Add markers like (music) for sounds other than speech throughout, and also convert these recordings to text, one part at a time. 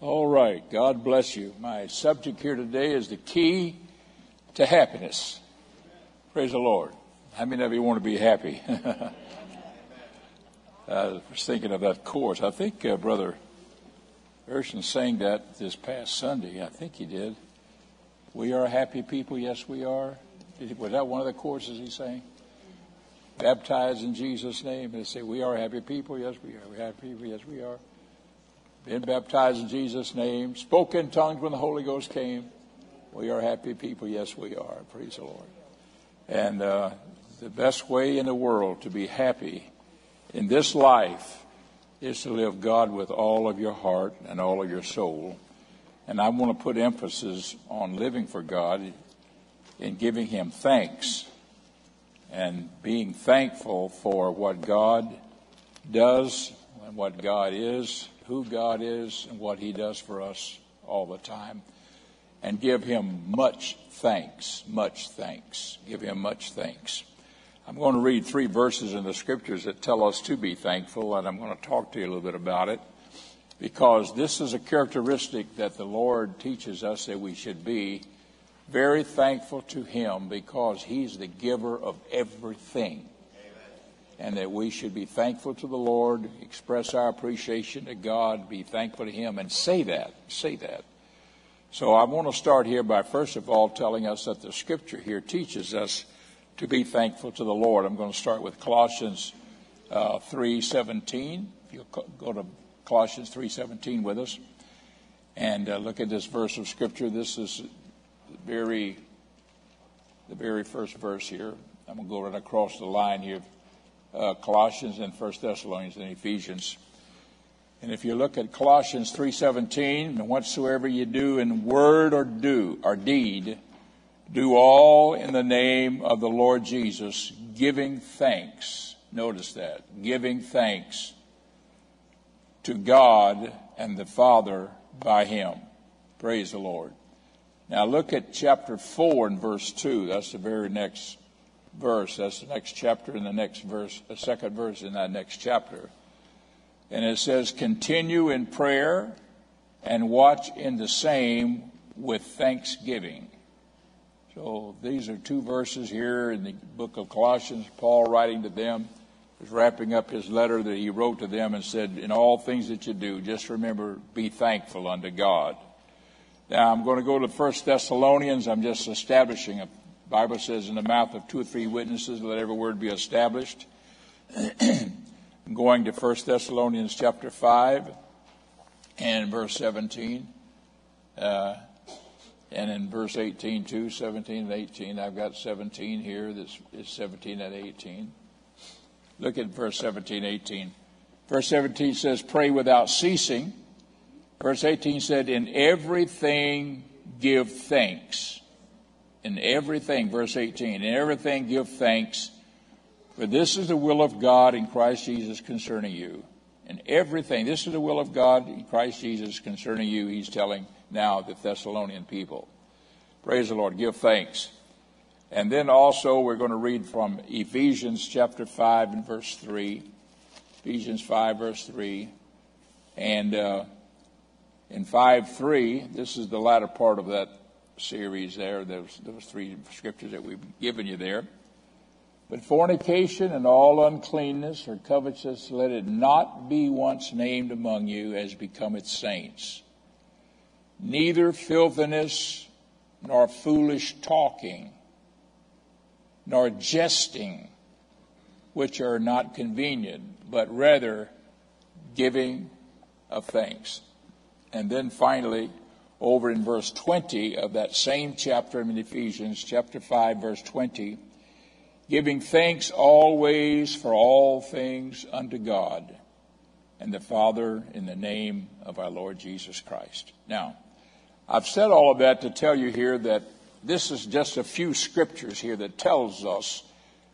All right. God bless you. My subject here today is the key to happiness. Praise the Lord. How many of you want to be happy? (laughs) I was thinking of that course. I think uh, Brother Urshan sang that this past Sunday. I think he did. We are happy people. Yes, we are. Was that one of the courses he sang? Baptized in Jesus' name. And say, We are happy people. Yes, we are. We happy people. Yes, we are. Been baptized in Jesus' name. Spoke in tongues when the Holy Ghost came. We are happy people. Yes, we are. Praise the Lord. And uh, the best way in the world to be happy in this life is to live God with all of your heart and all of your soul. And I want to put emphasis on living for God and giving Him thanks and being thankful for what God does and what God is, who God is, and what He does for us all the time. And give Him much thanks, much thanks. Give Him much thanks. I'm going to read three verses in the scriptures that tell us to be thankful, and I'm going to talk to you a little bit about it because this is a characteristic that the Lord teaches us that we should be very thankful to Him because He's the giver of everything. And that we should be thankful to the Lord, express our appreciation to God, be thankful to Him, and say that. Say that. So I want to start here by first of all telling us that the scripture here teaches us to be thankful to the Lord. I'm going to start with Colossians uh, 3:17. If you'll go to Colossians 3:17 with us and uh, look at this verse of scripture. This is very the very first verse here. I'm going to go right across the line here. Uh, Colossians and First Thessalonians and Ephesians. And if you look at Colossians 3:17, and whatsoever you do in word or do or deed, do all in the name of the Lord Jesus, giving thanks. Notice that. Giving thanks to God and the Father by Him. Praise the Lord. Now look at chapter 4 and verse 2. That's the very next verse. That's the next chapter in the next verse, the second verse in that next chapter. And it says, Continue in prayer and watch in the same with thanksgiving. So these are two verses here in the book of Colossians. Paul writing to them is wrapping up his letter that he wrote to them and said, In all things that you do, just remember, be thankful unto God. Now I'm going to go to First Thessalonians. I'm just establishing. A Bible says, in the mouth of two or three witnesses, let every word be established. I'm (clears throat) going to First Thessalonians chapter 5 and verse 17. Uh, and in verse 18, too, 17 and 18, I've got 17 here. This is 17 and 18. Look at verse 17, 18. Verse 17 says, Pray without ceasing. Verse 18 said, In everything give thanks. In everything, verse 18, in everything give thanks, for this is the will of God in Christ Jesus concerning you. In everything, this is the will of God in Christ Jesus concerning you, he's telling now the Thessalonian people. Praise the Lord. Give thanks. And then also we're going to read from Ephesians chapter 5 and verse 3. Ephesians 5 verse 3. And uh, in 5 3, this is the latter part of that series there. Those, those three scriptures that we've given you there. But fornication and all uncleanness or covetousness, let it not be once named among you as becometh saints neither filthiness, nor foolish talking, nor jesting, which are not convenient, but rather giving of thanks. And then finally, over in verse 20 of that same chapter in Ephesians, chapter 5, verse 20, giving thanks always for all things unto God and the Father in the name of our Lord Jesus Christ. Now, I've said all of that to tell you here that this is just a few scriptures here that tells us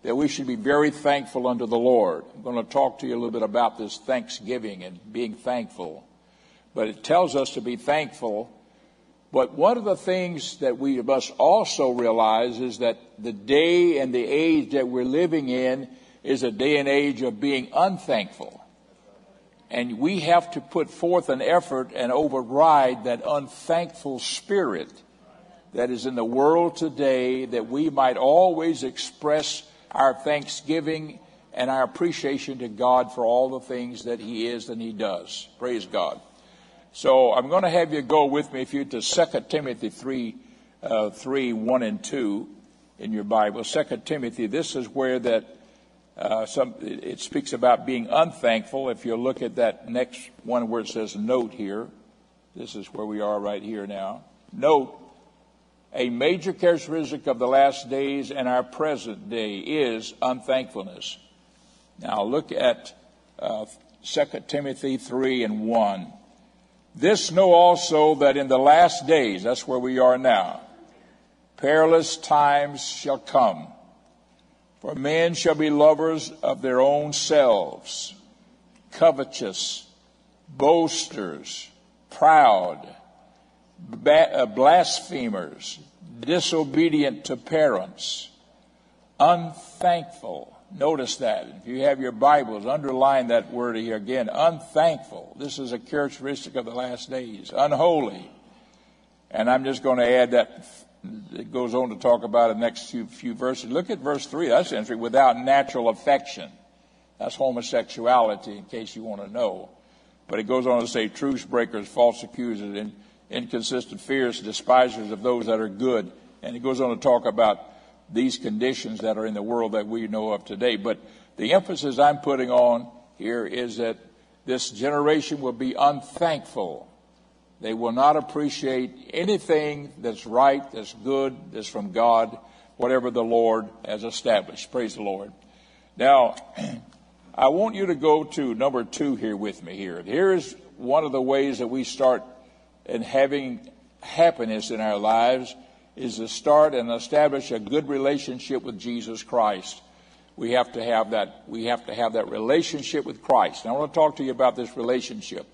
that we should be very thankful unto the Lord. I'm going to talk to you a little bit about this thanksgiving and being thankful. But it tells us to be thankful. But one of the things that we must also realize is that the day and the age that we're living in is a day and age of being unthankful. And we have to put forth an effort and override that unthankful spirit that is in the world today that we might always express our thanksgiving and our appreciation to God for all the things that He is and He does. Praise God. So I'm going to have you go with me, if you to 2 Timothy 3, uh, 3, 1 and 2 in your Bible. 2 Timothy, this is where that uh, some, it speaks about being unthankful. If you look at that next one where it says note here, this is where we are right here now. Note, a major characteristic of the last days and our present day is unthankfulness. Now look at uh, 2 Timothy 3 and 1. This know also that in the last days, that's where we are now, perilous times shall come. For men shall be lovers of their own selves, covetous, boasters, proud, uh, blasphemers, disobedient to parents, unthankful, Notice that. If you have your Bibles, underline that word here again. Unthankful. This is a characteristic of the last days. Unholy. And I'm just going to add that it goes on to talk about the next few, few verses. Look at verse 3. That's interesting. Without natural affection. That's homosexuality, in case you want to know. But it goes on to say truce breakers, false accusers, and inconsistent fears, despisers of those that are good. And it goes on to talk about these conditions that are in the world that we know of today. But the emphasis I'm putting on here is that this generation will be unthankful. They will not appreciate anything that's right, that's good, that's from God, whatever the Lord has established. Praise the Lord. Now, (clears throat) I want you to go to number two here with me here. Here is one of the ways that we start in having happiness in our lives is to start and establish a good relationship with Jesus Christ. We have to have that, we have to have that relationship with Christ. I want to talk to you about this relationship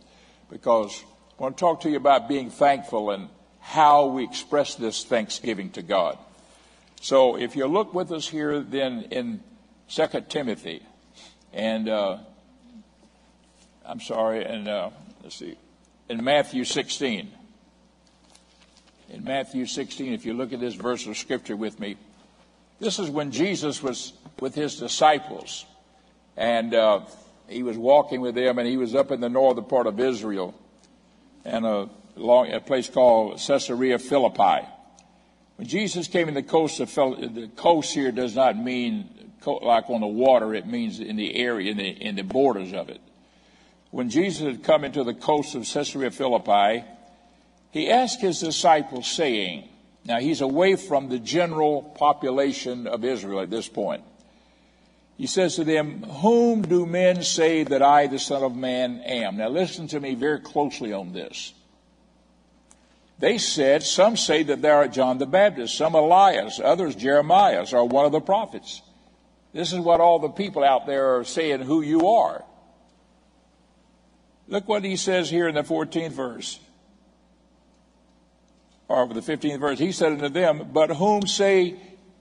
because I want to talk to you about being thankful and how we express this thanksgiving to God. So if you look with us here then in 2 Timothy and, uh, I'm sorry, and, uh, let's see, in Matthew 16 in Matthew 16, if you look at this verse of scripture with me, this is when Jesus was with his disciples, and uh, he was walking with them, and he was up in the northern part of Israel, and a, long, a place called Caesarea Philippi. When Jesus came in the coast of the coast here does not mean like on the water; it means in the area, in the in the borders of it. When Jesus had come into the coast of Caesarea Philippi, he asked his disciples, saying, Now he's away from the general population of Israel at this point. He says to them, Whom do men say that I, the Son of Man, am? Now listen to me very closely on this. They said, Some say that thou art John the Baptist, some Elias, others Jeremiah, or one of the prophets. This is what all the people out there are saying who you are. Look what he says here in the 14th verse or the 15th verse, he said unto them, But whom say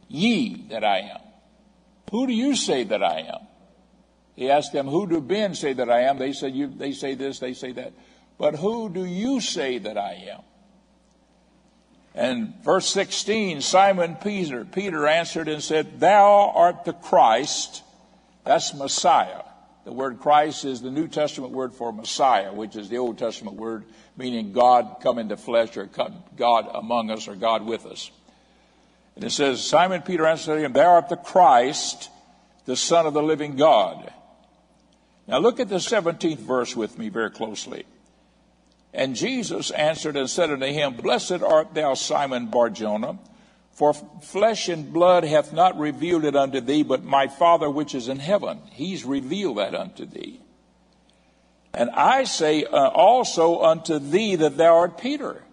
ye that I am? Who do you say that I am? He asked them, Who do men say that I am? They said, you, They say this, they say that. But who do you say that I am? And verse 16, Simon Peter, Peter answered and said, Thou art the Christ. That's Messiah. The word Christ is the New Testament word for Messiah, which is the Old Testament word meaning God come into flesh or God among us or God with us. And it says, Simon Peter answered him, Thou art the Christ, the Son of the living God. Now look at the 17th verse with me very closely. And Jesus answered and said unto him, Blessed art thou, Simon Barjona, for flesh and blood hath not revealed it unto thee, but my Father which is in heaven. He's revealed that unto thee. And I say uh, also unto thee that thou art Peter.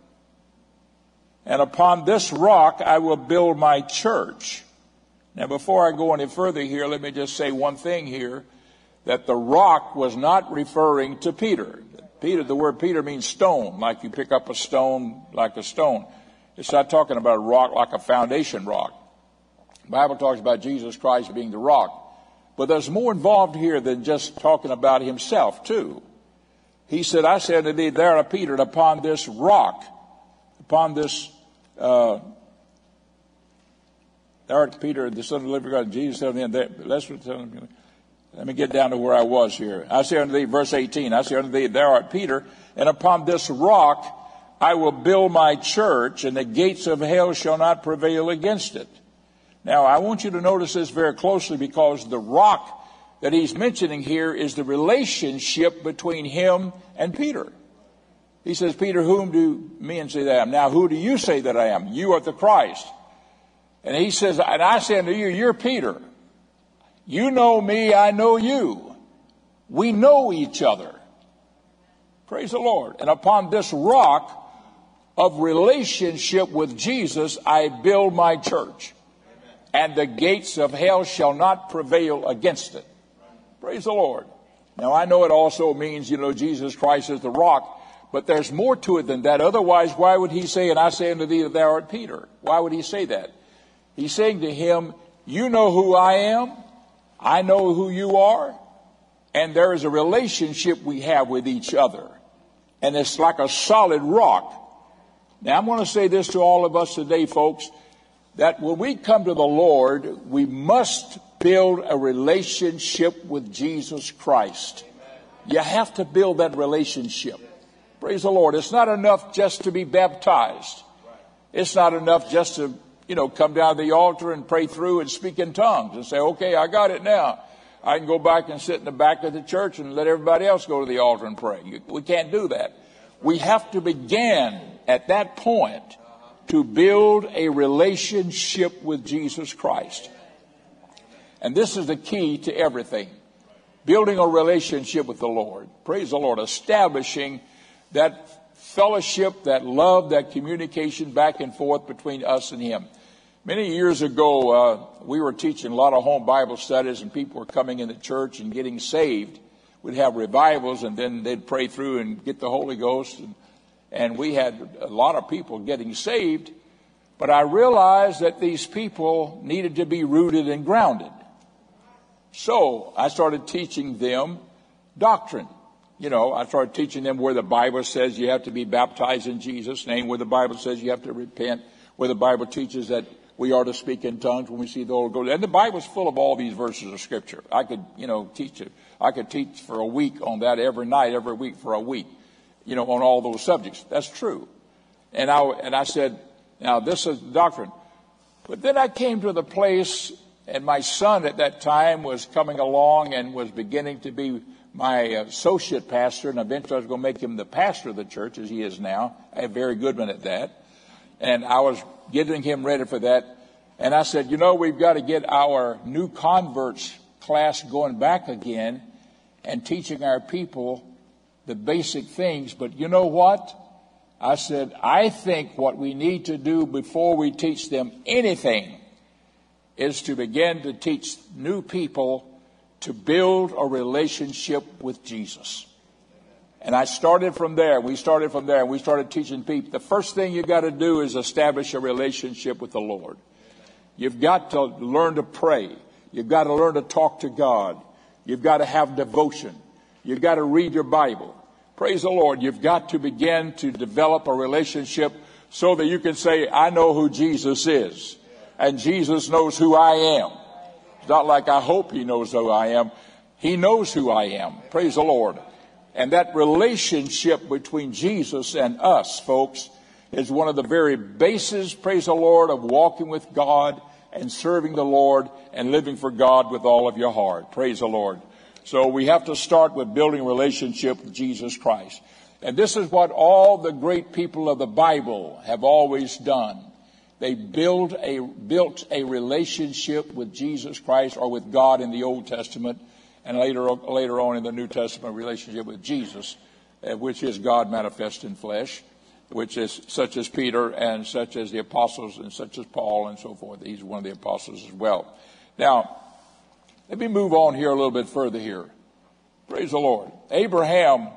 And upon this rock I will build my church. Now, before I go any further here, let me just say one thing here that the rock was not referring to Peter. Peter, the word Peter means stone, like you pick up a stone like a stone. It's not talking about a rock like a foundation rock. The Bible talks about Jesus Christ being the rock. But there's more involved here than just talking about himself, too. he said, I said unto thee, there are Peter, upon this rock, upon this, uh, art Peter, the son of the living God. Jesus said unto him, let's, let me get down to where I was here. I say unto thee, verse 18, I say unto thee, thou art Peter, and upon this rock I will build my church, and the gates of hell shall not prevail against it. Now, I want you to notice this very closely because the rock that he's mentioning here is the relationship between him and Peter. He says, Peter, whom do men say that I am? Now, who do you say that I am? You are the Christ. And he says, and I say unto you, you're Peter. You know me, I know you. We know each other. Praise the Lord. And upon this rock of relationship with Jesus, I build my church. And the gates of hell shall not prevail against it. Praise the Lord. Now I know it also means, you know, Jesus Christ is the rock, but there's more to it than that. Otherwise, why would he say, and I say unto thee that thou art Peter? Why would he say that? He's saying to him, you know who I am. I know who you are. And there is a relationship we have with each other and it's like a solid rock. Now, I'm going to say this to all of us today, folks, that when we come to the Lord, we must build a relationship with Jesus Christ. You have to build that relationship. Praise the Lord. It's not enough just to be baptized. It's not enough just to, you know, come down to the altar and pray through and speak in tongues and say, okay, I got it now. I can go back and sit in the back of the church and let everybody else go to the altar and pray. We can't do that. We have to begin at that point to build a relationship with Jesus Christ. And this is the key to everything. Building a relationship with the Lord. Praise the Lord. Establishing that fellowship, that love, that communication back and forth between us and Him. Many years ago, uh, we were teaching a lot of home Bible studies, and people were coming in the church and getting saved. We'd have revivals, and then they'd pray through and get the Holy Ghost. And, and we had a lot of people getting saved. But I realized that these people needed to be rooted and grounded. So I started teaching them doctrine. You know, I started teaching them where the Bible says you have to be baptized in Jesus' name, where the Bible says you have to repent, where the Bible teaches that we are to speak in tongues when we see the Holy Ghost. And the Bible's full of all these verses of Scripture. I could, you know, teach it. I could teach for a week on that every night, every week for a week, you know, on all those subjects. That's true. And I, and I said, now this is doctrine. But then I came to the place, and my son at that time was coming along and was beginning to be my associate pastor, and eventually I was going to make him the pastor of the church as he is now. a very good one at that. And I was getting him ready for that. And I said, you know, we've got to get our new converts class going back again and teaching our people the basic things. But you know what? I said, I think what we need to do before we teach them anything is to begin to teach new people to build a relationship with Jesus. And I started from there. We started from there. And we started teaching people. The first thing you got to do is establish a relationship with the Lord. You've got to learn to pray. You've got to learn to talk to God. You've got to have devotion. You've got to read your Bible. Praise the Lord. You've got to begin to develop a relationship so that you can say, I know who Jesus is. And Jesus knows who I am. It's not like I hope he knows who I am. He knows who I am. Praise the Lord. And that relationship between Jesus and us, folks, is one of the very bases, praise the Lord, of walking with God and serving the Lord and living for God with all of your heart. Praise the Lord. So we have to start with building a relationship with Jesus Christ. And this is what all the great people of the Bible have always done. They build a, built a relationship with Jesus Christ or with God in the Old Testament and later, later on in the New Testament relationship with Jesus, uh, which is God manifest in flesh, which is such as Peter and such as the apostles and such as Paul and so forth. He's one of the apostles as well. Now, let me move on here a little bit further here. Praise the Lord. Abraham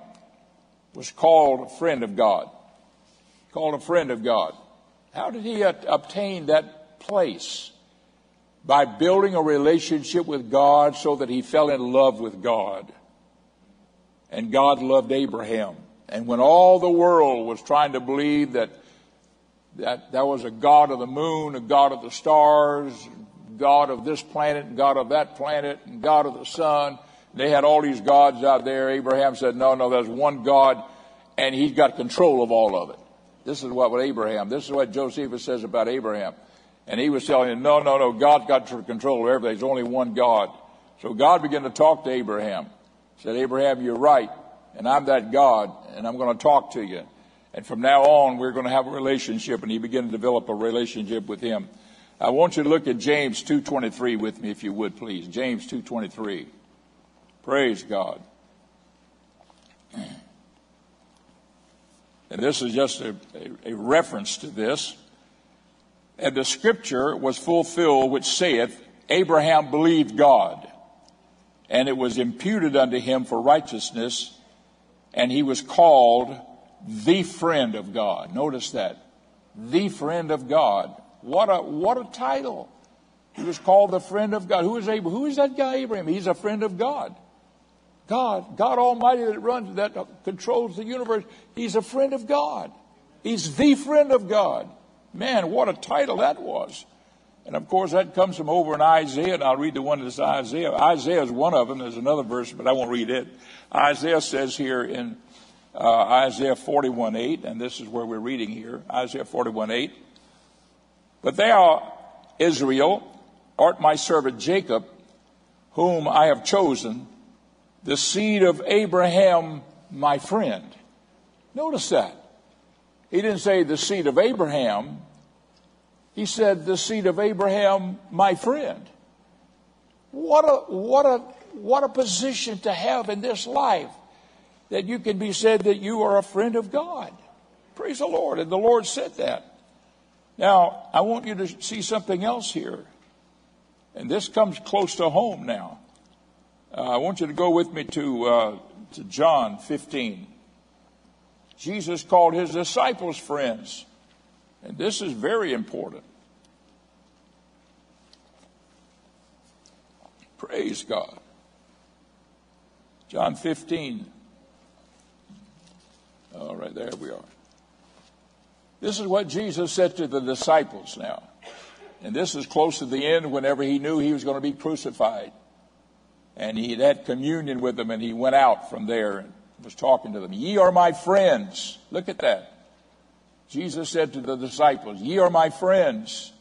was called a friend of God. Called a friend of God. How did he obtain that place? by building a relationship with God so that he fell in love with God. And God loved Abraham. And when all the world was trying to believe that that there was a God of the moon, a God of the stars, God of this planet, and God of that planet, and God of the sun, they had all these gods out there. Abraham said, no, no, there's one God, and he's got control of all of it. This is what with Abraham. This is what Josephus says about Abraham. And he was telling him, no, no, no, God's got control of everything. There's only one God. So God began to talk to Abraham. He said, Abraham, you're right. And I'm that God, and I'm going to talk to you. And from now on, we're going to have a relationship. And he began to develop a relationship with him. I want you to look at James 2.23 with me, if you would, please. James 2.23. Praise God. And this is just a, a, a, reference to this. And the scripture was fulfilled, which saith, Abraham believed God, and it was imputed unto him for righteousness, and he was called the friend of God. Notice that. The friend of God. What a, what a title. He was called the friend of God. Who is Abraham? Who is that guy Abraham? He's a friend of God. God, God Almighty that runs, that controls the universe, He's a friend of God. He's the friend of God. Man, what a title that was. And of course, that comes from over in Isaiah, and I'll read the one that's Isaiah. Isaiah is one of them. There's another verse, but I won't read it. Isaiah says here in uh, Isaiah 41 8, and this is where we're reading here Isaiah 41 8. But thou, Israel, art my servant Jacob, whom I have chosen the seed of Abraham, my friend. Notice that. He didn't say the seed of Abraham. He said the seed of Abraham, my friend. What a, what a, what a position to have in this life that you can be said that you are a friend of God. Praise the Lord. And the Lord said that. Now, I want you to see something else here. And this comes close to home now. Uh, I want you to go with me to, uh, to John 15. Jesus called his disciples friends. And this is very important. Praise God. John 15. All right, there we are. This is what Jesus said to the disciples now. And this is close to the end whenever he knew he was going to be crucified and he had communion with them and he went out from there and was talking to them. Ye are my friends. Look at that. Jesus said to the disciples, Ye are my friends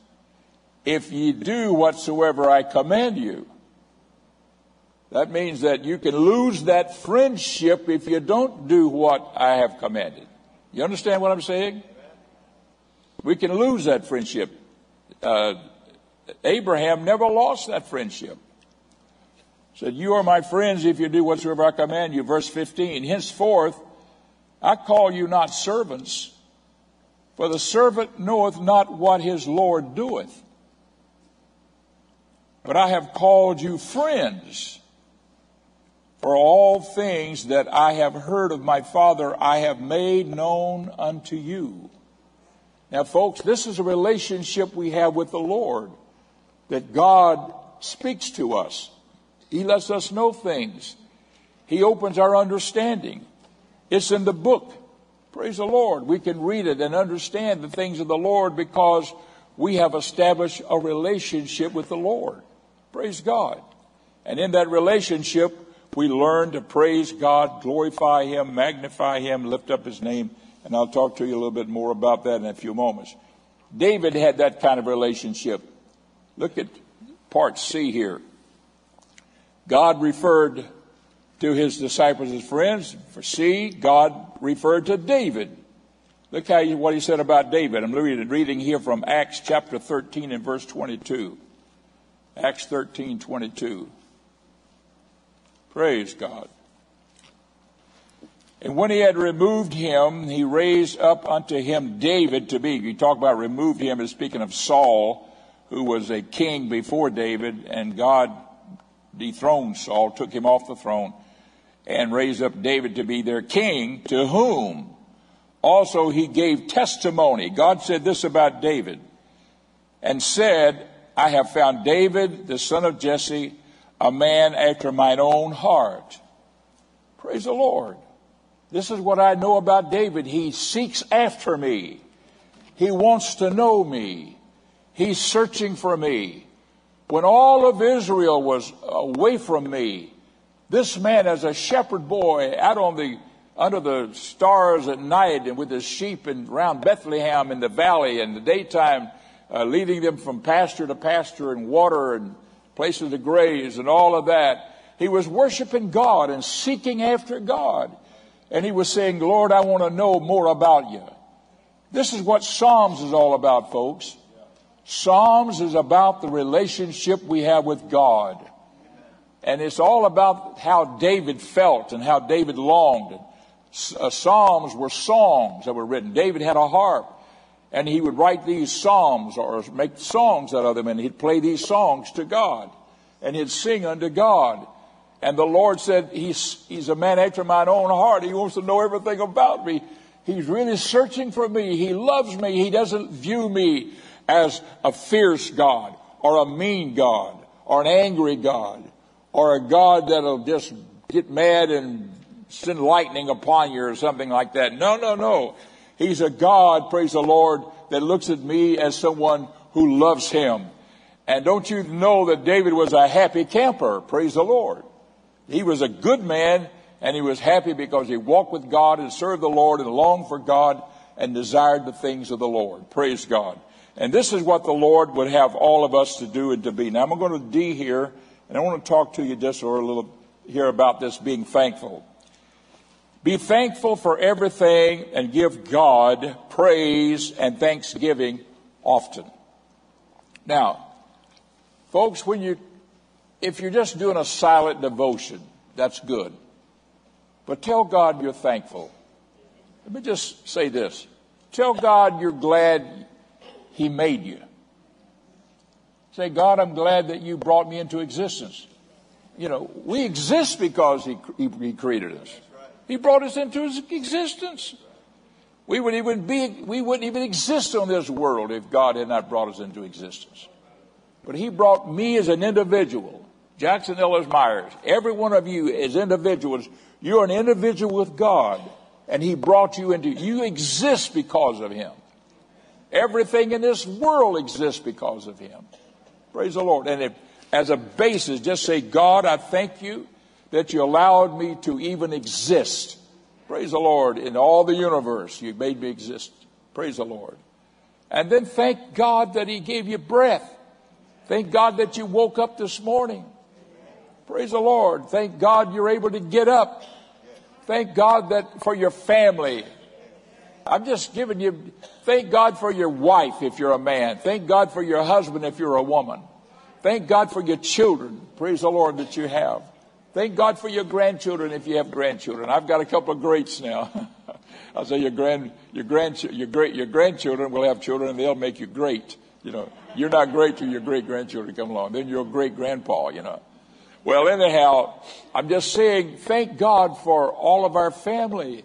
if ye do whatsoever I command you. That means that you can lose that friendship if you don't do what I have commanded. You understand what I'm saying? We can lose that friendship. Uh, Abraham never lost that friendship He said, You are my friends if you do whatsoever I command you. Verse 15, henceforth I call you not servants, for the servant knoweth not what his Lord doeth. But I have called you friends, for all things that I have heard of my Father I have made known unto you. Now, folks, this is a relationship we have with the Lord that God speaks to us. He lets us know things. He opens our understanding. It's in the book. Praise the Lord. We can read it and understand the things of the Lord because we have established a relationship with the Lord. Praise God. And in that relationship, we learn to praise God, glorify Him, magnify Him, lift up His name. And I'll talk to you a little bit more about that in a few moments. David had that kind of relationship. Look at part C here. God referred to his disciples as friends. For see, God referred to David. Look how what he said about David. I'm reading here from Acts chapter 13 and verse 22. Acts 13, 22. Praise God. And when he had removed him, he raised up unto him David to be. You talk about removed him is speaking of Saul, who was a king before David, and God dethroned Saul, took him off the throne, and raised up David to be their king, to whom also he gave testimony. God said this about David, and said, I have found David, the son of Jesse, a man after mine own heart. Praise the Lord. This is what I know about David. He seeks after me. He wants to know me. He's searching for me. When all of Israel was away from me, this man, as a shepherd boy out on the under the stars at night and with his sheep and around Bethlehem in the valley in the daytime, uh, leading them from pasture to pasture and water and places to graze and all of that. He was worshiping God and seeking after God. And he was saying, Lord, I want to know more about you. This is what Psalms is all about, folks. Psalms is about the relationship we have with God. And it's all about how David felt and how David longed. Uh, psalms were songs that were written. David had a harp and he would write these psalms or make songs out of them and he'd play these songs to God and he'd sing unto God. And the Lord said, he's, he's a man after my own heart. He wants to know everything about me. He's really searching for me. He loves me. He doesn't view me as a fierce God or a mean God or an angry God or a God that'll just get mad and send lightning upon you or something like that. No, no, no. He's a God, praise the Lord, that looks at me as someone who loves him. And don't you know that David was a happy camper? Praise the Lord. He was a good man and he was happy because he walked with God and served the Lord and longed for God and desired the things of the Lord. Praise God. And this is what the Lord would have all of us to do and to be. Now I'm going to D here and I want to talk to you just a little here about this being thankful. Be thankful for everything and give God praise and thanksgiving often. Now, folks, when you, if you're just doing a silent devotion, that's good. But tell God you're thankful. Let me just say this. Tell God you're glad He made you. Say, God, I'm glad that you brought me into existence. You know, we exist because He, he, he created us. He brought us into existence. We wouldn't even be, we wouldn't even exist on this world if God had not brought us into existence. But he brought me as an individual, Jackson Ellis Myers, every one of you as individuals, you're an individual with God, and he brought you into, you exist because of him. Everything in this world exists because of him. Praise the Lord. And if, as a basis, just say, God, I thank you that you allowed me to even exist. Praise the Lord. In all the universe, you made me exist. Praise the Lord. And then thank God that He gave you breath. Thank God that you woke up this morning. Praise the Lord. Thank God you're able to get up. Thank God that for your family. I'm just giving you, thank God for your wife if you're a man. Thank God for your husband if you're a woman. Thank God for your children. Praise the Lord that you have. Thank God for your grandchildren if you have grandchildren. I've got a couple of greats now. (laughs) I'll say your grand, your grand, your great, your grandchildren will have children and they'll make you great. You know, you're not great till your great grandchildren come along. Then you're a great grandpa, you know. Well, anyhow, I'm just saying, thank God for all of our family.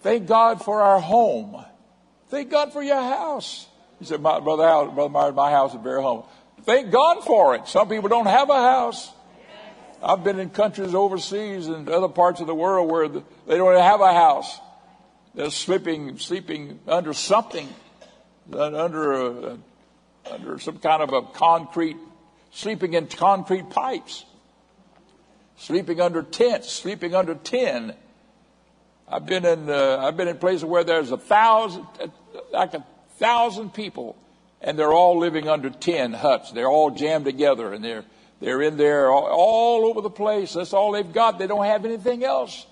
Thank God for our home. Thank God for your house. He said, my brother, brother Myers, my house is very home. Thank God for it. Some people don't have a house. I've been in countries overseas and other parts of the world where they don't have a house. They're sleeping, sleeping under something, under a, under some kind of a concrete, sleeping in concrete pipes, sleeping under tents, sleeping under tin. I've been in, uh, I've been in places where there's a thousand, like a thousand people, and they're all living under tin huts. They're all jammed together, and they're they're in there all, all over the place. That's all they've got. They don't have anything else.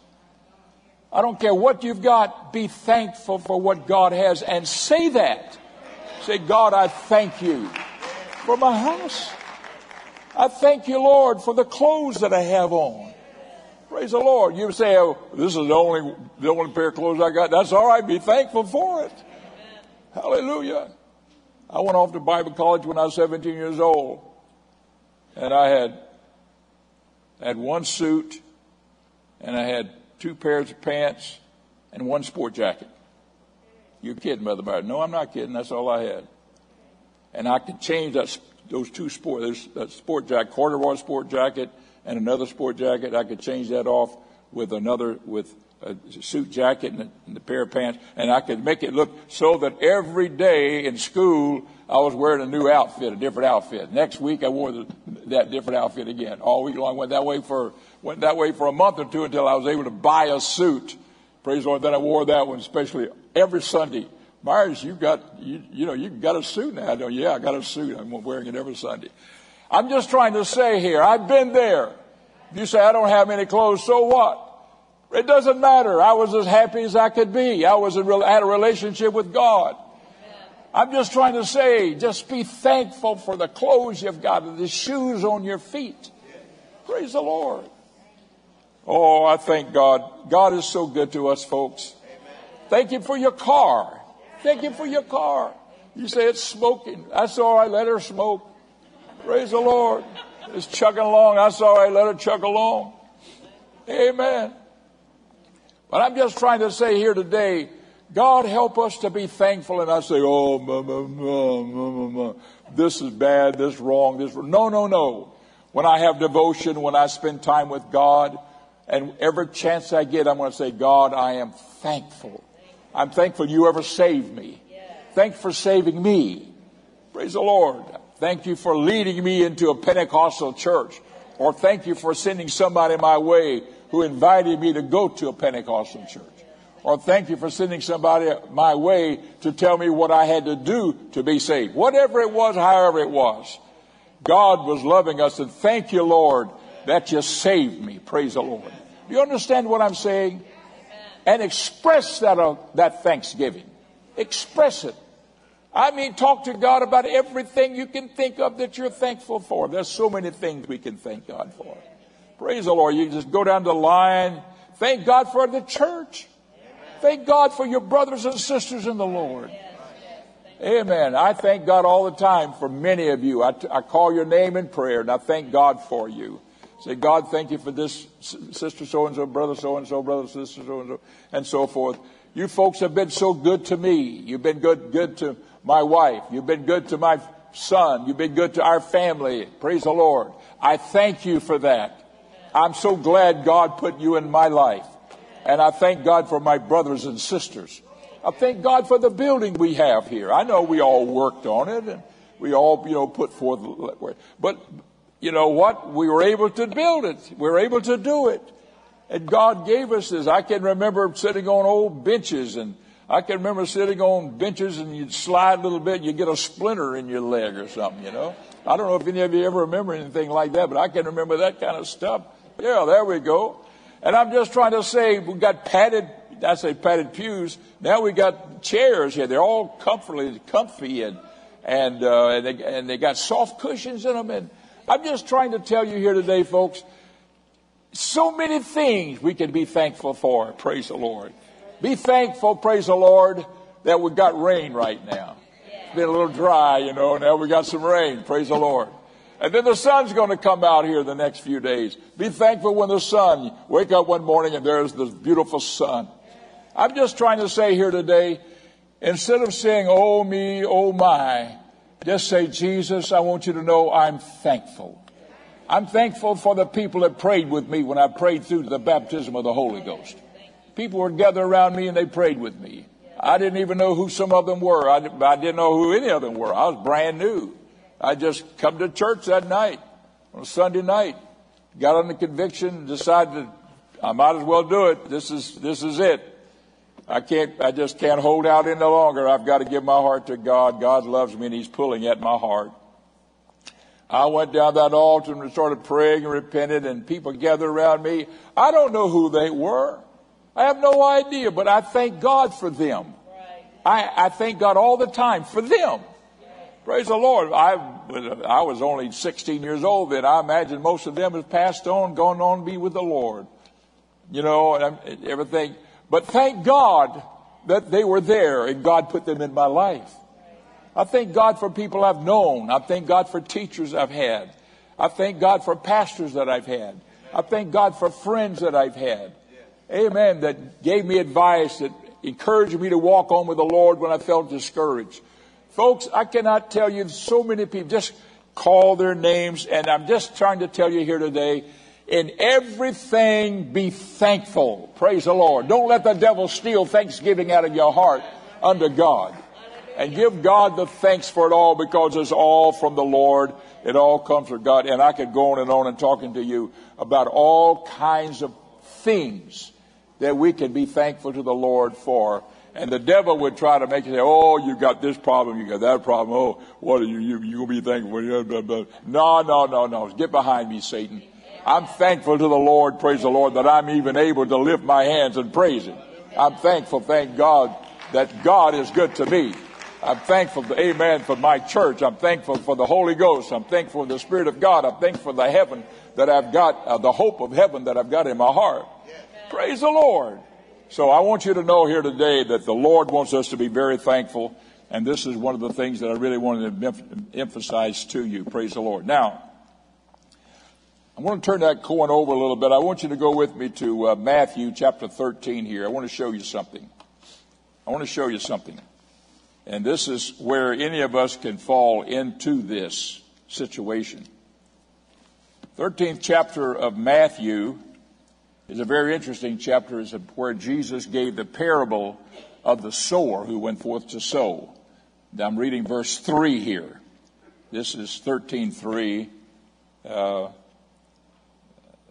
I don't care what you've got. Be thankful for what God has and say that. Say, God, I thank you for my house. I thank you, Lord, for the clothes that I have on. Praise the Lord. You say, oh, this is the only, the only pair of clothes I got. That's all right. Be thankful for it. Hallelujah. I went off to Bible college when I was 17 years old and I had had one suit, and I had two pairs of pants and one sport jacket. You're kidding, Mother Byron. No, I'm not kidding. That's all I had. And I could change that, those two sport, there's that sport jacket, corduroy sport jacket and another sport jacket. I could change that off with another, with a suit jacket and a, and a pair of pants, and I could make it look so that every day in school I was wearing a new outfit, a different outfit. Next week I wore the, that different outfit again. All week long went that way for went that way for a month or two until I was able to buy a suit. Praise the Lord. Then I wore that one especially every Sunday. Myers, you've got you, you know you've got a suit now. Yeah, I got a suit. I'm wearing it every Sunday. I'm just trying to say here. I've been there. You say I don't have any clothes, so what? It doesn't matter. I was as happy as I could be. I was in, had a relationship with God. I'm just trying to say, just be thankful for the clothes you've got, the shoes on your feet. Praise the Lord. Oh, I thank God. God is so good to us, folks. Thank you for your car. Thank you for your car. You say it's smoking. That's all right. Let her smoke. Praise the Lord. It's chugging along. That's all right. Let her chug along. Amen. But I'm just trying to say here today, God help us to be thankful. And I say, oh, ma, ma, ma, this is bad, this wrong, this wrong. No, no, no. When I have devotion, when I spend time with God, and every chance I get, I'm going to say, God, I am thankful. I'm thankful you ever saved me. Thank you for saving me. Praise the Lord. Thank you for leading me into a Pentecostal church. Or thank you for sending somebody my way who invited me to go to a Pentecostal church. Or thank you for sending somebody my way to tell me what I had to do to be saved. Whatever it was, however it was. God was loving us and thank you, Lord, that you saved me. Praise the Lord. Do you understand what I'm saying? And express that, uh, that thanksgiving. Express it. I mean, talk to God about everything you can think of that you're thankful for. There's so many things we can thank God for. Praise the Lord. You just go down the line. Thank God for the church. Thank God for your brothers and sisters in the Lord. Amen. I thank God all the time for many of you. I, call your name in prayer and I thank God for you. Say, God, thank you for this sister so and so, brother so and so, brother, sister so and so, and so forth. You folks have been so good to me. You've been good, good to my wife. You've been good to my son. You've been good to our family. Praise the Lord. I thank you for that. I'm so glad God put you in my life. And I thank God for my brothers and sisters. I thank God for the building we have here. I know we all worked on it and we all, you know, put forth, but you know what? We were able to build it. We were able to do it. And God gave us this. I can remember sitting on old benches and I can remember sitting on benches and you'd slide a little bit and you get a splinter in your leg or something, you know. I don't know if any of you ever remember anything like that, but I can remember that kind of stuff. Yeah, there we go. And I'm just trying to say we got padded, I say padded pews. Now we got chairs here. They're all comfortably, comfy and, and, uh, and, they, and they got soft cushions in them. And I'm just trying to tell you here today, folks, so many things we can be thankful for. Praise the Lord. Be thankful, praise the Lord, that we got rain right now. It's been a little dry, you know, now we got some rain. Praise the Lord. And then the sun's going to come out here the next few days. Be thankful when the sun, wake up one morning and there's this beautiful sun. I'm just trying to say here today, instead of saying, oh me, oh my, just say, Jesus, I want you to know I'm thankful. I'm thankful for the people that prayed with me when I prayed through the baptism of the Holy Ghost. People were gathered around me and they prayed with me. I didn't even know who some of them were. I, I didn't know who any of them were. I was brand new. I just come to church that night on a Sunday night, got on the conviction, decided I might as well do it. This is this is it. I can't. I just can't hold out any longer. I've got to give my heart to God. God loves me, and He's pulling at my heart. I went down that altar and started praying and repented, and people gathered around me. I don't know who they were. I have no idea, but I thank God for them. I, I thank God all the time for them. Praise the Lord. I, I was only 16 years old then. I imagine most of them have passed on, gone on to be with the Lord. You know, everything. But thank God that they were there and God put them in my life. I thank God for people I've known. I thank God for teachers I've had. I thank God for pastors that I've had. I thank God for friends that I've had. Amen. That gave me advice, that encouraged me to walk on with the Lord when I felt discouraged. Folks, I cannot tell you so many people just call their names, and I'm just trying to tell you here today In everything be thankful. Praise the Lord. Don't let the devil steal thanksgiving out of your heart unto God. And give God the thanks for it all because it's all from the Lord. It all comes from God. And I could go on and on and talking to you about all kinds of things that we can be thankful to the Lord for. And the devil would try to make you say, "Oh, you got this problem, you got that problem. Oh, what are you? You you gonna be thankful for?" No, no, no, no. Get behind me, Satan. I'm thankful to the Lord, praise the Lord, that I'm even able to lift my hands and praise Him. I'm thankful, thank God, that God is good to me. I'm thankful, to, amen, for my church. I'm thankful for the Holy Ghost. I'm thankful for the Spirit of God. I'm thankful for the heaven that I've got, uh, the hope of heaven that I've got in my heart. Praise the Lord. So I want you to know here today that the Lord wants us to be very thankful. And this is one of the things that I really wanted to emphasize to you. Praise the Lord. Now, I want to turn that coin over a little bit. I want you to go with me to uh, Matthew chapter 13 here. I want to show you something. I want to show you something. And this is where any of us can fall into this situation. 13th chapter of Matthew is a very interesting chapter is where Jesus gave the parable of the sower who went forth to sow. Now I'm reading verse 3 here. This is 13.3. Uh,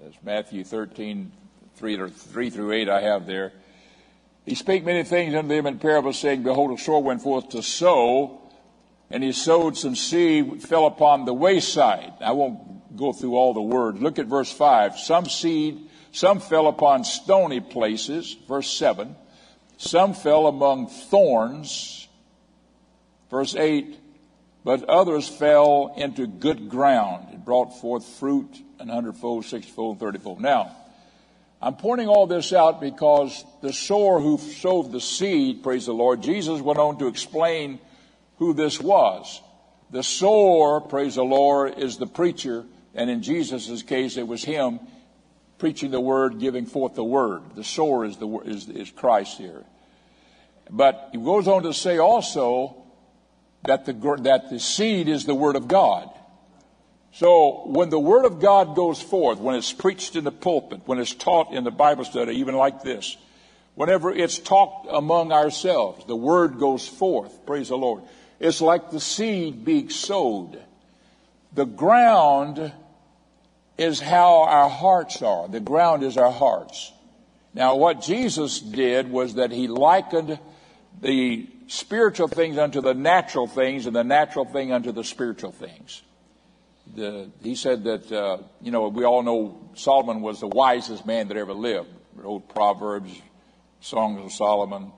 it's Matthew 13, 3, or 3 through 8 I have there. He spake many things unto them in parables, saying, Behold, a sower went forth to sow, and he sowed some seed, fell upon the wayside. I won't go through all the words. Look at verse 5. Some seed some fell upon stony places, verse 7. Some fell among thorns, verse 8. But others fell into good ground. It brought forth fruit an hundredfold, sixtyfold, thirtyfold. Now, I'm pointing all this out because the sower who sowed the seed, praise the Lord, Jesus went on to explain who this was. The sower, praise the Lord, is the preacher, and in Jesus' case, it was him preaching the word, giving forth the word. The sower is, the, is, is Christ here. But he goes on to say also that the, that the seed is the word of God. So when the word of God goes forth, when it's preached in the pulpit, when it's taught in the Bible study, even like this, whenever it's talked among ourselves, the word goes forth. Praise the Lord. It's like the seed being sowed. The ground is how our hearts are. The ground is our hearts. Now, what Jesus did was that he likened the spiritual things unto the natural things and the natural thing unto the spiritual things. The, he said that, uh, you know, we all know Solomon was the wisest man that ever lived. Wrote Proverbs, Songs of Solomon,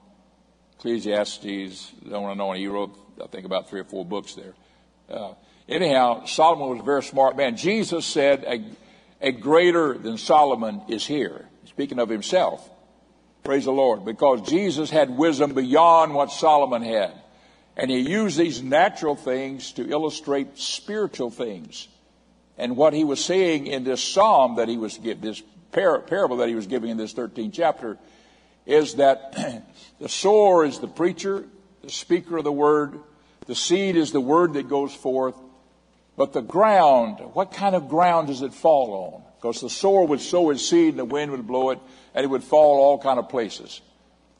Ecclesiastes, don't want to know. Any. He wrote, I think, about three or four books there. Uh, Anyhow, Solomon was a very smart man. Jesus said, a, a greater than Solomon is here. Speaking of himself. Praise the Lord. Because Jesus had wisdom beyond what Solomon had. And he used these natural things to illustrate spiritual things. And what he was saying in this psalm that he was giving, this par- parable that he was giving in this 13th chapter, is that (clears throat) the sower is the preacher, the speaker of the word, the seed is the word that goes forth, but the ground, what kind of ground does it fall on? Because the sower would sow his seed and the wind would blow it and it would fall all kind of places.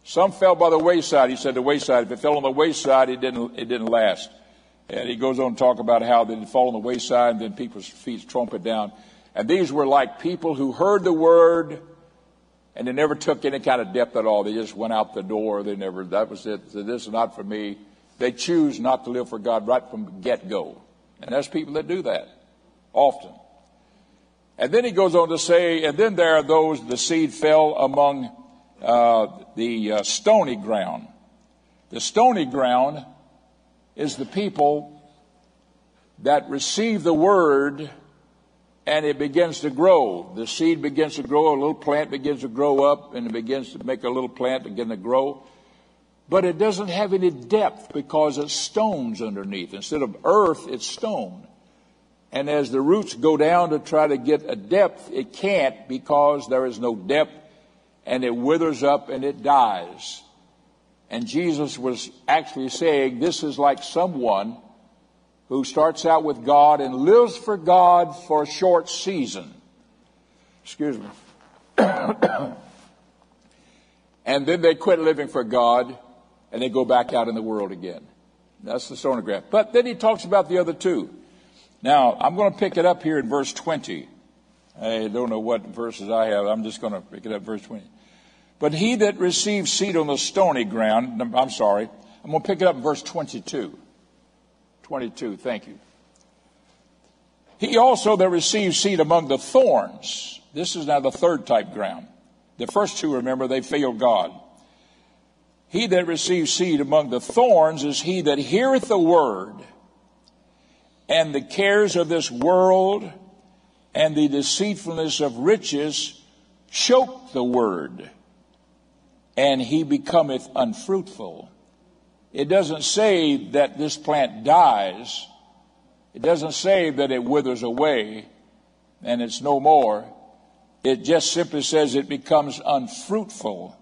Some fell by the wayside. He said the wayside. If it fell on the wayside, it didn't, it didn't last. And he goes on to talk about how it fall on the wayside and then people's feet trumpet down. And these were like people who heard the word and they never took any kind of depth at all. They just went out the door. They never, that was it. So this is not for me. They choose not to live for God right from get go. And there's people that do that often. And then he goes on to say, and then there are those, the seed fell among the uh, stony ground. The stony ground is the people that receive the word and it begins to grow. The seed begins to grow, a little plant begins to grow up, and it begins to make a little plant begin to grow but it doesn't have any depth because it's stones underneath. Instead of earth, it's stone. And as the roots go down to try to get a depth, it can't because there is no depth and it withers up and it dies. And Jesus was actually saying this is like someone who starts out with God and lives for God for a short season. Excuse me. (coughs) and then they quit living for God and they go back out in the world again. That's the sonograph. But then he talks about the other two. Now, I'm going to pick it up here in verse 20. I don't know what verses I have. I'm just going to pick it up, verse 20. But he that receives seed on the stony ground, I'm sorry, I'm going to pick it up in verse 22. 22, thank you. He also that receives seed among the thorns. This is now the third type ground. The first two, remember, they failed God. He that receives seed among the thorns is he that heareth the word, and the cares of this world and the deceitfulness of riches choke the word, and he becometh unfruitful. It doesn't say that this plant dies. It doesn't say that it withers away and it's no more. It just simply says it becomes unfruitful.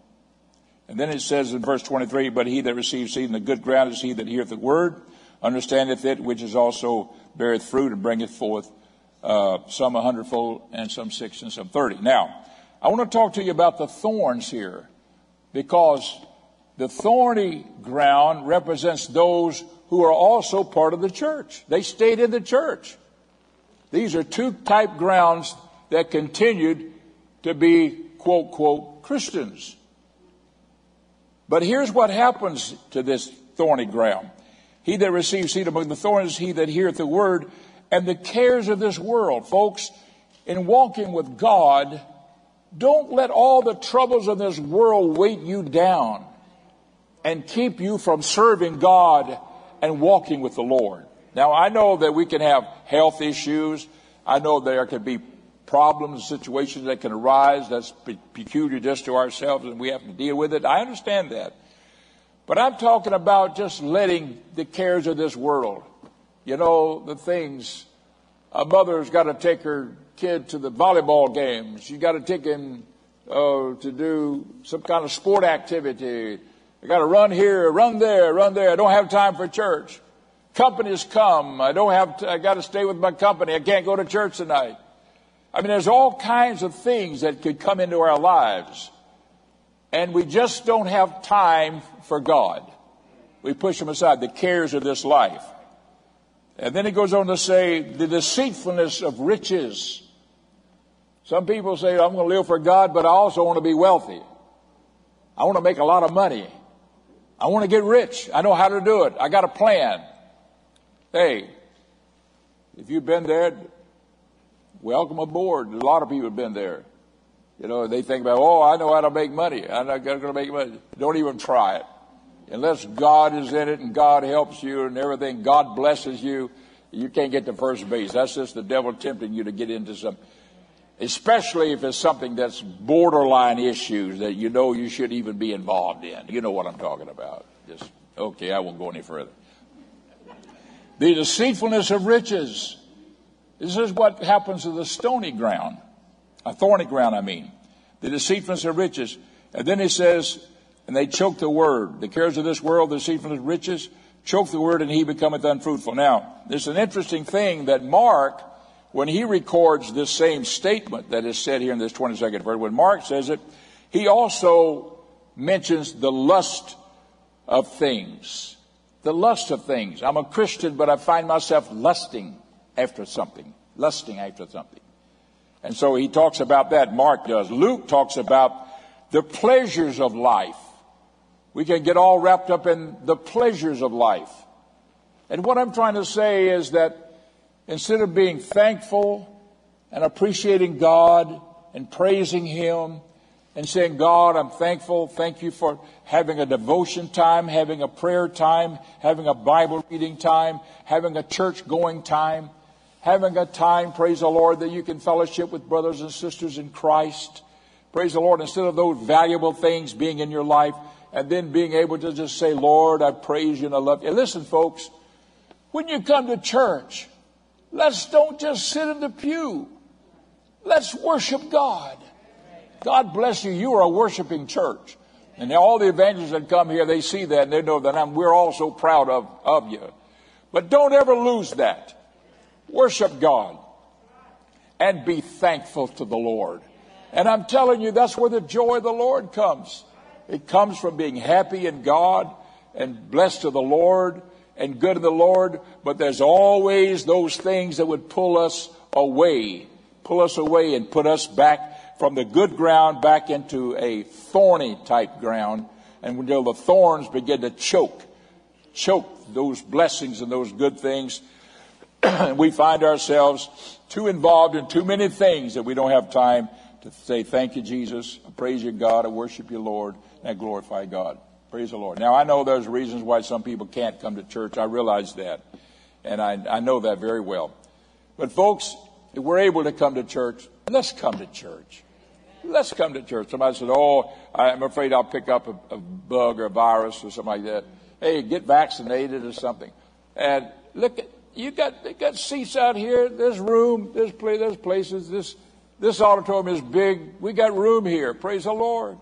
And then it says in verse 23, But he that receives seed in the good ground is he that heareth the word, understandeth it, which is also beareth fruit and bringeth forth uh, some a hundredfold and some six and some thirty. Now, I want to talk to you about the thorns here because the thorny ground represents those who are also part of the church. They stayed in the church. These are two type grounds that continued to be quote, quote, Christians. But here's what happens to this thorny ground. He that receives seed among the thorns, is he that heareth the word, and the cares of this world. Folks, in walking with God, don't let all the troubles of this world weight you down and keep you from serving God and walking with the Lord. Now, I know that we can have health issues. I know there can be problems, situations that can arise that's peculiar just to ourselves and we have to deal with it. I understand that. But I'm talking about just letting the cares of this world, you know, the things. A mother's got to take her kid to the volleyball game. She's got to take him uh, to do some kind of sport activity. I got to run here, run there, run there. I don't have time for church. Companies come. I don't have. I got to stay with my company. I can't go to church tonight. I mean, there's all kinds of things that could come into our lives, and we just don't have time for God. We push them aside. The cares of this life. And then he goes on to say, the deceitfulness of riches. Some people say, I'm going to live for God, but I also want to be wealthy. I want to make a lot of money. I want to get rich. I know how to do it. I got a plan. Hey, if you've been there, welcome aboard. A lot of people have been there. You know, they think about, oh, I know how to make money. I'm not going to make money. Don't even try it unless God is in it and God helps you and everything, God blesses you, you can't get to first base. That's just the devil tempting you to get into some, especially if it's something that's borderline issues that you know you should even be involved in. You know what I'm talking about. Just, okay, I won't go any further. The deceitfulness of riches. This is what happens to the stony ground, a thorny ground, I mean. The deceitfulness of riches. And then he says, and they choke the word. The cares of this world, the deceitfulness of riches, choke the word, and he becometh unfruitful. Now, there's an interesting thing that Mark, when he records this same statement that is said here in this 22nd verse, when Mark says it, he also mentions the lust of things. The lust of things. I'm a Christian, but I find myself lusting after something, lusting after something. And so he talks about that. Mark does. Luke talks about the pleasures of life. We can get all wrapped up in the pleasures of life. And what I'm trying to say is that instead of being thankful and appreciating God and praising Him and saying, God, I'm thankful. Thank you for having a devotion time, having a prayer time, having a Bible reading time, having a church going time, having a time, praise the Lord, that you can fellowship with brothers and sisters in Christ. Praise the Lord. Instead of those valuable things being in your life, and then being able to just say, Lord, I praise you and I love you. listen, folks, when you come to church, let's don't just sit in the pew. Let's worship God. God bless you. You are a worshiping church. And all the evangelists that come here, they see that and they know that I'm, we're all so proud of, of you. But don't ever lose that. Worship God and be thankful to the Lord. And I'm telling you, that's where the joy of the Lord comes. It comes from being happy in God and blessed to the Lord and good in the Lord, but there's always those things that would pull us away, pull us away and put us back from the good ground back into a thorny type ground and until the thorns begin to choke, choke those blessings and those good things. (clears throat) we find ourselves too involved in too many things that we don't have time to say, Thank you, Jesus. I praise you, God. I worship you, Lord. And glorify God. Praise the Lord. Now, I know there's reasons why some people can't come to church. I realize that. And I, I know that very well. But, folks, if we're able to come to church, let's come to church. Let's come to church. Somebody said, Oh, I'm afraid I'll pick up a, a bug or a virus or something like that. Hey, get vaccinated or something. And look at, you got, you got seats out here. There's room. There's, play, there's places. This, this auditorium is big. We got room here. Praise the Lord.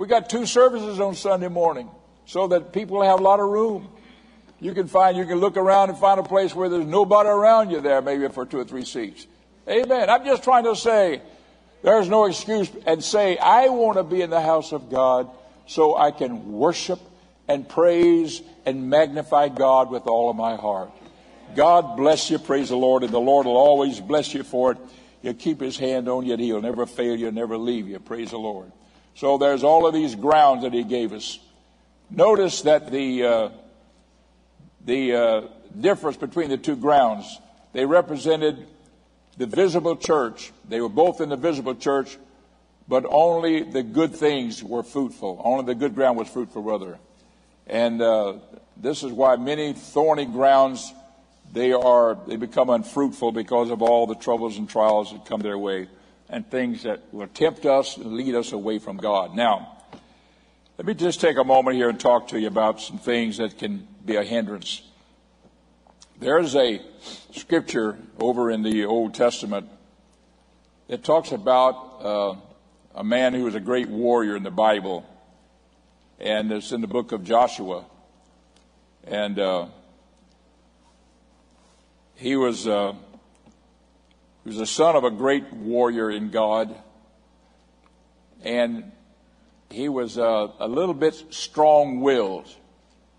We got two services on Sunday morning so that people have a lot of room. You can find, you can look around and find a place where there's nobody around you there, maybe for two or three seats. Amen. I'm just trying to say there's no excuse and say, I want to be in the house of God so I can worship and praise and magnify God with all of my heart. God bless you. Praise the Lord. And the Lord will always bless you for it. He'll keep his hand on you and he'll never fail you, never leave you. Praise the Lord. So there's all of these grounds that he gave us. Notice that the, uh, the uh, difference between the two grounds, they represented the visible church. They were both in the visible church, but only the good things were fruitful. Only the good ground was fruitful, brother. And uh, this is why many thorny grounds they are they become unfruitful because of all the troubles and trials that come their way and things that will tempt us and lead us away from God. Now, let me just take a moment here and talk to you about some things that can be a hindrance. There's a scripture over in the Old Testament that talks about uh, a man who was a great warrior in the Bible, and it's in the book of Joshua. And uh, he was, uh, he was the son of a great warrior in God, and he was uh, a little bit strong willed.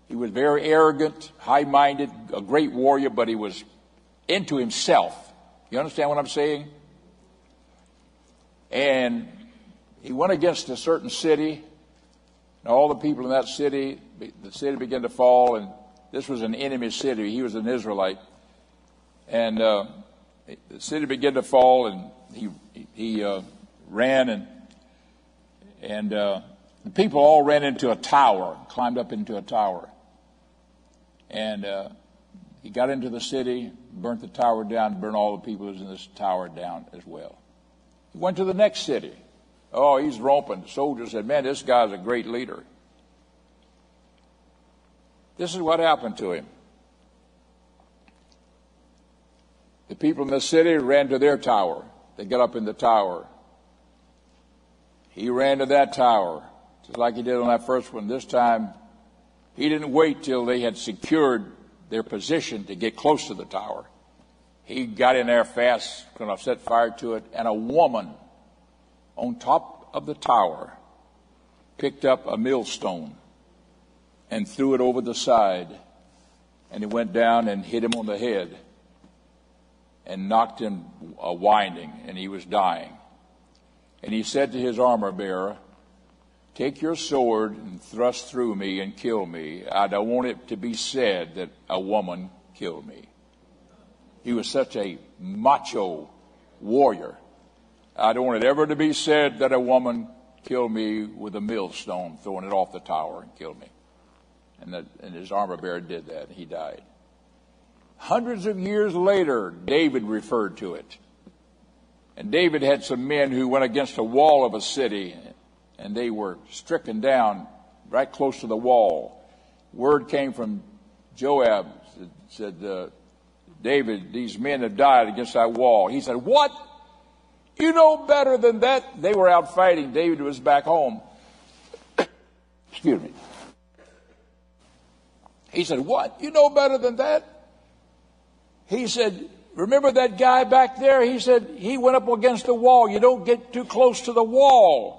He was very arrogant, high minded, a great warrior, but he was into himself. You understand what I'm saying? And he went against a certain city, and all the people in that city, the city began to fall, and this was an enemy city. He was an Israelite. And uh, the city began to fall, and he he uh, ran, and and uh, the people all ran into a tower, climbed up into a tower, and uh, he got into the city, burnt the tower down, burned all the people who was in this tower down as well. He went to the next city. Oh, he's romping. The soldiers said, "Man, this guy's a great leader." This is what happened to him. The people in the city ran to their tower. They got up in the tower. He ran to that tower, just like he did on that first one. This time, he didn't wait till they had secured their position to get close to the tower. He got in there fast, going to set fire to it, and a woman on top of the tower picked up a millstone and threw it over the side, and it went down and hit him on the head and knocked him a winding, and he was dying. And he said to his armor bearer, Take your sword and thrust through me and kill me. I don't want it to be said that a woman killed me. He was such a macho warrior. I don't want it ever to be said that a woman killed me with a millstone, throwing it off the tower and killed me. And, that, and his armor bearer did that, and he died. Hundreds of years later, David referred to it. And David had some men who went against a wall of a city, and they were stricken down right close to the wall. Word came from Joab, said, uh, David, these men have died against that wall. He said, What? You know better than that. They were out fighting. David was back home. (coughs) Excuse me. He said, What? You know better than that? He said, Remember that guy back there? He said he went up against the wall. You don't get too close to the wall.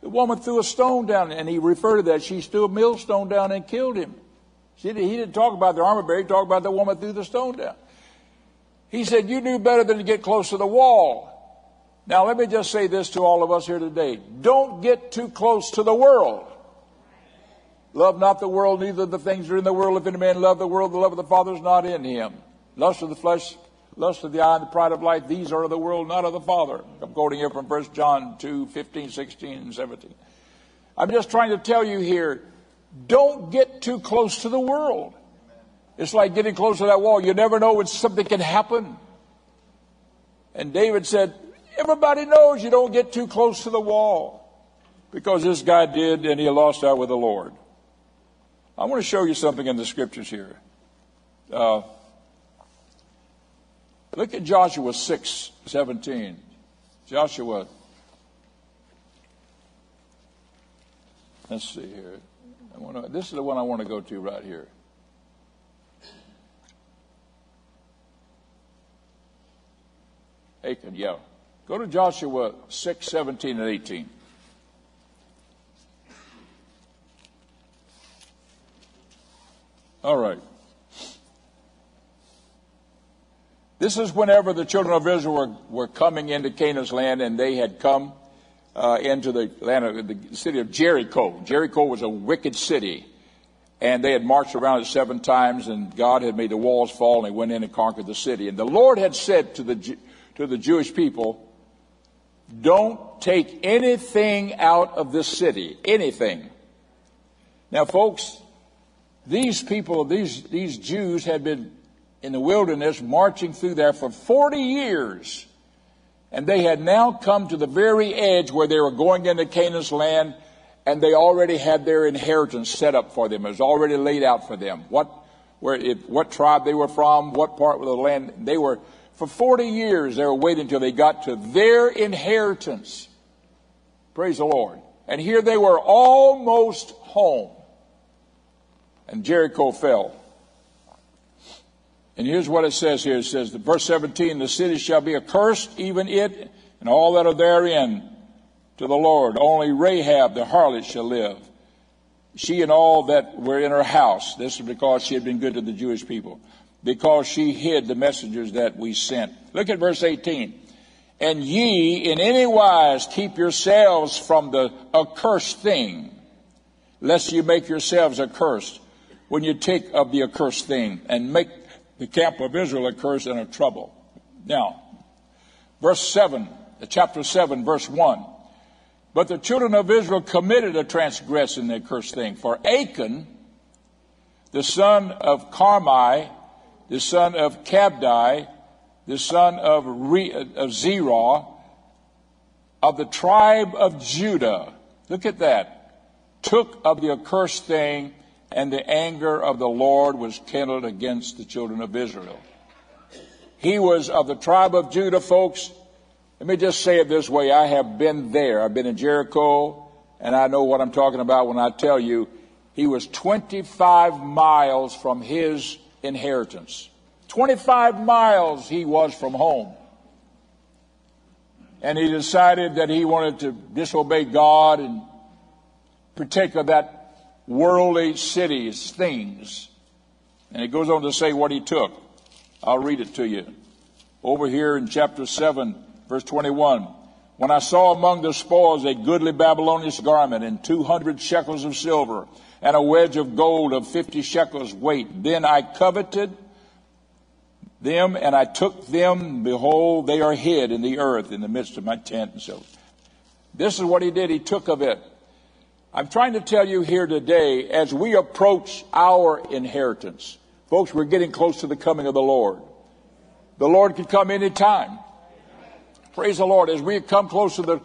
The woman threw a stone down, and he referred to that. She threw a millstone down and killed him. he didn't talk about the armor bearer. He talked about the woman threw the stone down. He said, You knew better than to get close to the wall. Now, let me just say this to all of us here today. Don't get too close to the world. Love not the world, neither the things that are in the world. If any man love the world, the love of the Father is not in him. Lust of the flesh, lust of the eye, and the pride of life, these are of the world, not of the Father. I'm quoting here from 1 John 2, 15, 16, and 17. I'm just trying to tell you here, don't get too close to the world. It's like getting close to that wall. You never know when something can happen. And David said, Everybody knows you don't get too close to the wall because this guy did and he lost out with the Lord. I want to show you something in the scriptures here. Uh, look at Joshua 6 17. Joshua. Let's see here. To, this is the one I want to go to right here. Achan, yeah. Go to Joshua 6, 17, and 18. All right. This is whenever the children of Israel were, were coming into Canaan's land and they had come uh, into the land of the city of Jericho. Jericho was a wicked city. And they had marched around it seven times, and God had made the walls fall, and they went in and conquered the city. And the Lord had said to the, to the Jewish people, don't take anything out of this city. Anything. Now, folks, these people, these, these Jews had been in the wilderness marching through there for 40 years. And they had now come to the very edge where they were going into Canaan's land and they already had their inheritance set up for them. It was already laid out for them. What, where, if, what tribe they were from, what part of the land they were for 40 years, they were waiting until they got to their inheritance. Praise the Lord. And here they were almost home. And Jericho fell. And here's what it says here. It says, verse 17, the city shall be accursed, even it and all that are therein to the Lord. Only Rahab the harlot shall live. She and all that were in her house. This is because she had been good to the Jewish people because she hid the messengers that we sent. Look at verse 18. And ye in any wise keep yourselves from the accursed thing, lest you make yourselves accursed when you take of the accursed thing and make the camp of Israel accursed in a trouble. Now, verse 7, chapter 7, verse 1. But the children of Israel committed a transgression the accursed thing. For Achan, the son of Carmi, the son of Zabdi, the son of, Re, of Zerah, of the tribe of Judah. Look at that. Took of the accursed thing, and the anger of the Lord was kindled against the children of Israel. He was of the tribe of Judah, folks. Let me just say it this way. I have been there. I've been in Jericho, and I know what I'm talking about when I tell you he was 25 miles from his inheritance. 25 miles he was from home. And he decided that he wanted to disobey God and partake of that worldly cities, things. And it goes on to say what he took. I'll read it to you. Over here in chapter 7, verse 21. When I saw among the spoils a goodly Babylonian garment and 200 shekels of silver and a wedge of gold of 50 shekels weight, then I coveted them, and I took them, behold, they are hid in the earth in the midst of my tent. And so this is what he did. He took of it. I'm trying to tell you here today, as we approach our inheritance, folks, we're getting close to the coming of the Lord. The Lord could come anytime. Praise the Lord. As we come close to the,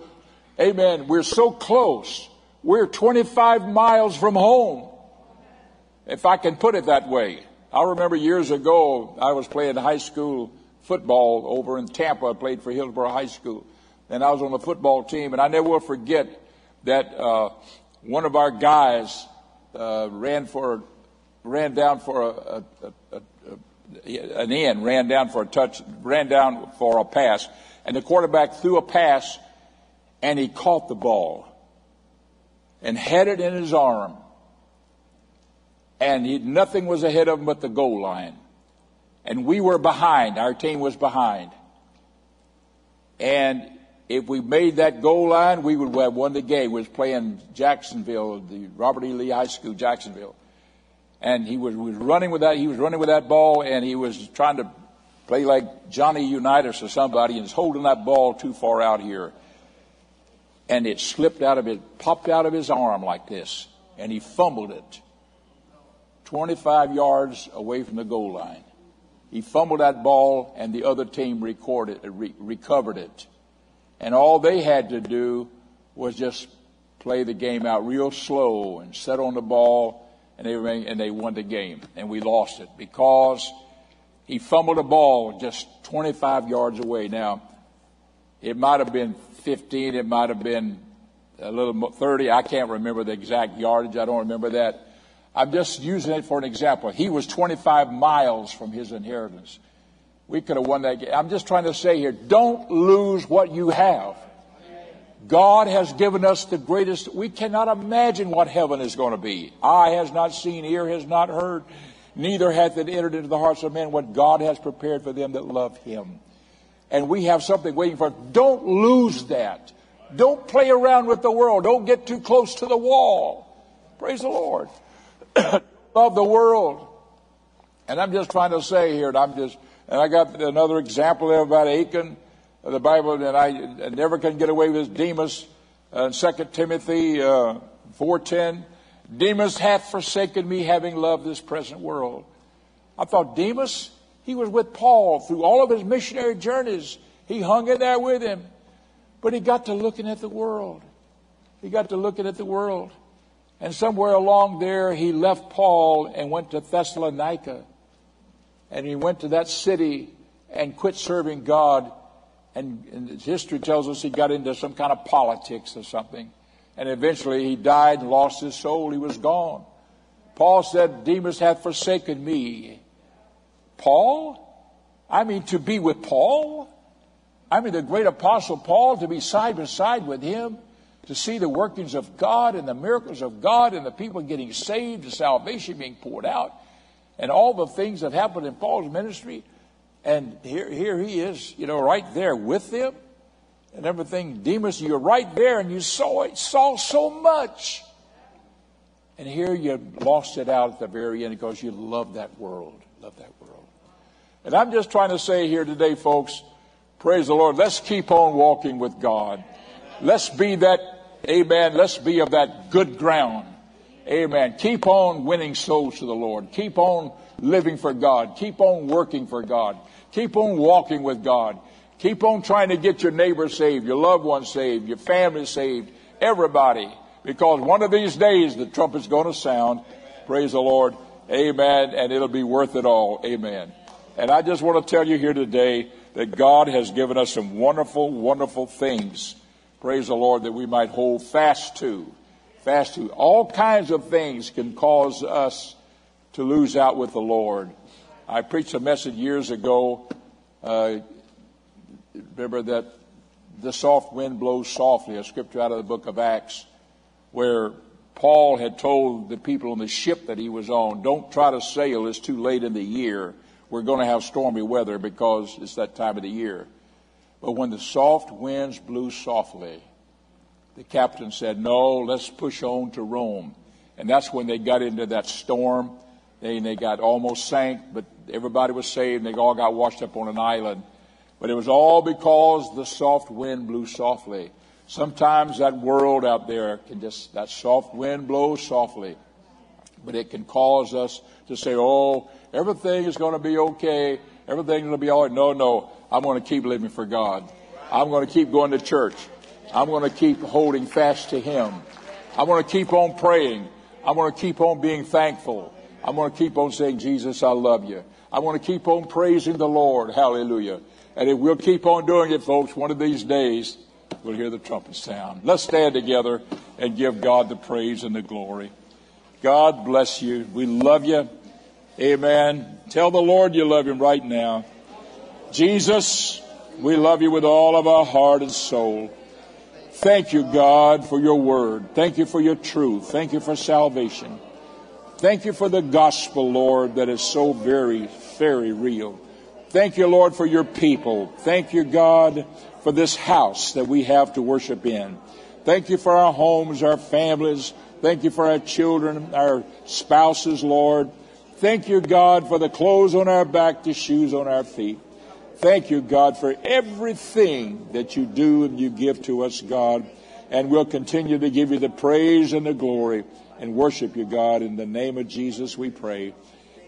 amen, we're so close. We're 25 miles from home. If I can put it that way. I remember years ago, I was playing high school football over in Tampa. I played for Hillsborough High School. And I was on the football team, and I never will forget that uh, one of our guys uh, ran for ran down for a, a, a, an end, ran down for a touch, ran down for a pass, and the quarterback threw a pass, and he caught the ball and had it in his arm. And he, nothing was ahead of him but the goal line. And we were behind. Our team was behind. And if we made that goal line, we would have won the game. We was playing Jacksonville, the Robert E. Lee High School, Jacksonville. And he was, was running with that, he was running with that ball and he was trying to play like Johnny Unitas or somebody and was holding that ball too far out here. And it slipped out of it, popped out of his arm like this. And he fumbled it 25 yards away from the goal line. He fumbled that ball and the other team recorded, re- recovered it. And all they had to do was just play the game out real slow and set on the ball, and they, and they won the game. And we lost it because he fumbled a ball just 25 yards away. Now, it might have been 15, it might have been a little 30. I can't remember the exact yardage. I don't remember that. I'm just using it for an example. He was 25 miles from his inheritance. We could have won that game. I'm just trying to say here, don't lose what you have. God has given us the greatest. We cannot imagine what heaven is going to be. Eye has not seen, ear has not heard, neither hath it entered into the hearts of men what God has prepared for them that love Him. And we have something waiting for us. Don't lose that. Don't play around with the world. Don't get too close to the wall. Praise the Lord. (coughs) love the world. And I'm just trying to say here, and I'm just and I got another example there about Achan, the Bible, and I, never can get away with Demas. Uh, 2 Timothy uh, 4.10, Demas hath forsaken me, having loved this present world. I thought Demas, he was with Paul through all of his missionary journeys. He hung in there with him. But he got to looking at the world. He got to looking at the world. And somewhere along there, he left Paul and went to Thessalonica and he went to that city and quit serving God. And, and history tells us he got into some kind of politics or something. And eventually he died and lost his soul. He was gone. Paul said, Demas hath forsaken me. Paul? I mean, to be with Paul? I mean, the great apostle Paul, to be side by side with him, to see the workings of God and the miracles of God and the people getting saved, the salvation being poured out and all the things that happened in Paul's ministry. And here, here he is, you know, right there with them and everything. Demas, you're right there and you saw it, saw so much. And here you lost it out at the very end because you love that world. Love that world. And I'm just trying to say here today, folks, praise the Lord. Let's keep on walking with God. Let's be that, amen, let's be of that good ground Amen. Keep on winning souls to the Lord. Keep on living for God. Keep on working for God. Keep on walking with God. Keep on trying to get your neighbor saved, your loved ones saved, your family saved, everybody. Because one of these days the trumpet's going to sound. Praise the Lord. Amen. And it'll be worth it all. Amen. And I just want to tell you here today that God has given us some wonderful, wonderful things. Praise the Lord that we might hold fast to fast food. All kinds of things can cause us to lose out with the Lord. I preached a message years ago. Uh, remember that the soft wind blows softly, a scripture out of the book of Acts, where Paul had told the people on the ship that he was on, don't try to sail, it's too late in the year. We're going to have stormy weather because it's that time of the year. But when the soft winds blew softly, the captain said, No, let's push on to Rome. And that's when they got into that storm. They, they got almost sank, but everybody was saved and they all got washed up on an island. But it was all because the soft wind blew softly. Sometimes that world out there can just, that soft wind blows softly. But it can cause us to say, oh, everything is going to be okay. Everything's going to be all right. No, no. I'm going to keep living for God. I'm going to keep going to church. I'm going to keep holding fast to Him. I'm going to keep on praying. I'm going to keep on being thankful. I'm going to keep on saying, Jesus, I love you. I'm going to keep on praising the Lord. Hallelujah. And if we'll keep on doing it, folks, one of these days, we'll hear the trumpet sound. Let's stand together and give God the praise and the glory. God bless you. We love you. Amen. Tell the Lord you love him right now. Jesus, we love you with all of our heart and soul. Thank you, God, for your word. Thank you for your truth. Thank you for salvation. Thank you for the gospel, Lord, that is so very, very real. Thank you, Lord, for your people. Thank you, God, for this house that we have to worship in. Thank you for our homes, our families. Thank you for our children, our spouses, Lord. Thank you, God, for the clothes on our back, the shoes on our feet. Thank you, God, for everything that you do and you give to us, God. And we'll continue to give you the praise and the glory and worship you, God. In the name of Jesus, we pray.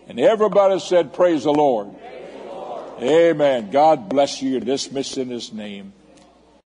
And everybody said, Praise the Lord. Praise the Lord. Amen. God bless you. You're dismissed in his name.